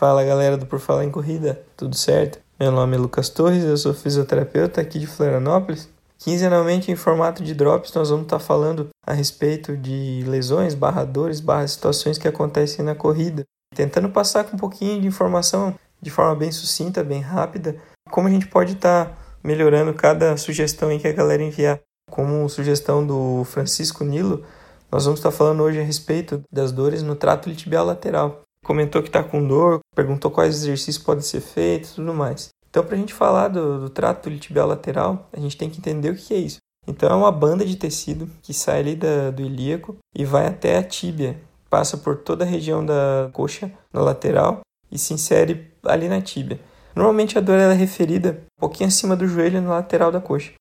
Fala galera do Por Falar em Corrida, tudo certo? Meu nome é Lucas Torres, eu sou fisioterapeuta aqui de Florianópolis. Quinzenalmente em formato de drops nós vamos estar falando a respeito de lesões, barra dores, barra situações que acontecem na corrida. Tentando passar com um pouquinho de informação de forma bem sucinta, bem rápida, como a gente pode estar melhorando cada sugestão que a galera enviar. Como sugestão do Francisco Nilo, nós vamos estar falando hoje a respeito das dores no trato tibial lateral. Comentou que está com dor, perguntou quais exercícios podem ser feitos e tudo mais. Então, para a gente falar do, do trato tibial lateral, a gente tem que entender o que é isso. Então, é uma banda de tecido que sai ali da, do ilíaco e vai até a tíbia, passa por toda a região da coxa, na lateral, e se insere ali na tíbia. Normalmente a dor é referida um pouquinho acima do joelho, na lateral da coxa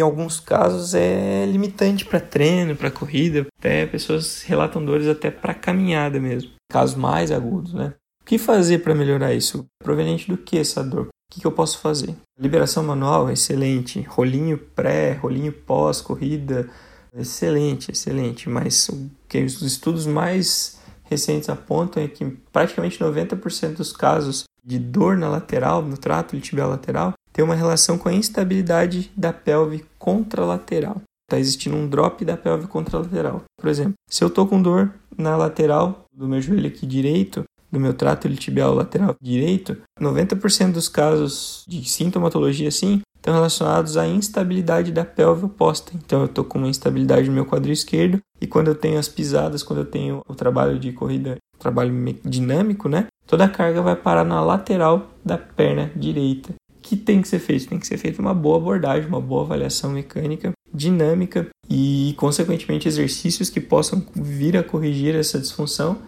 em alguns casos é limitante para treino, para corrida, até pessoas relatam dores até para caminhada mesmo, casos mais agudos, né? O que fazer para melhorar isso? Proveniente do que essa dor? O que, que eu posso fazer? Liberação manual, excelente. Rolinho pré, rolinho pós, corrida, excelente, excelente. Mas o que os estudos mais recentes apontam é que praticamente 90% dos casos de dor na lateral, no trato tibial lateral, tem uma relação com a instabilidade da pelve contralateral. Está existindo um drop da pelve contralateral. Por exemplo, se eu estou com dor na lateral do meu joelho aqui direito, do meu trato tibial lateral direito, 90% dos casos de sintomatologia assim estão relacionados à instabilidade da pelve oposta. Então eu estou com uma instabilidade no meu quadril esquerdo e quando eu tenho as pisadas, quando eu tenho o trabalho de corrida, trabalho dinâmico, né? Toda a carga vai parar na lateral da perna direita que tem que ser feito? Tem que ser feita uma boa abordagem, uma boa avaliação mecânica, dinâmica e, consequentemente, exercícios que possam vir a corrigir essa disfunção,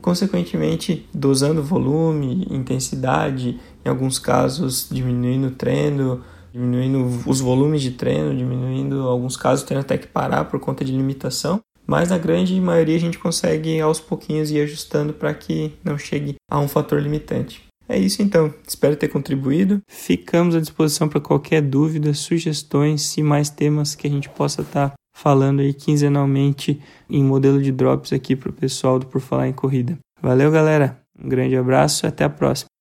consequentemente, dosando volume, intensidade, em alguns casos, diminuindo o treino, diminuindo os volumes de treino, diminuindo, alguns casos, tendo até que parar por conta de limitação. Mas na grande maioria a gente consegue aos pouquinhos ir ajustando para que não chegue a um fator limitante. É isso então, espero ter contribuído. Ficamos à disposição para qualquer dúvida, sugestões e mais temas que a gente possa estar tá falando aí quinzenalmente em modelo de drops aqui para o pessoal do Por Falar em Corrida. Valeu, galera. Um grande abraço e até a próxima.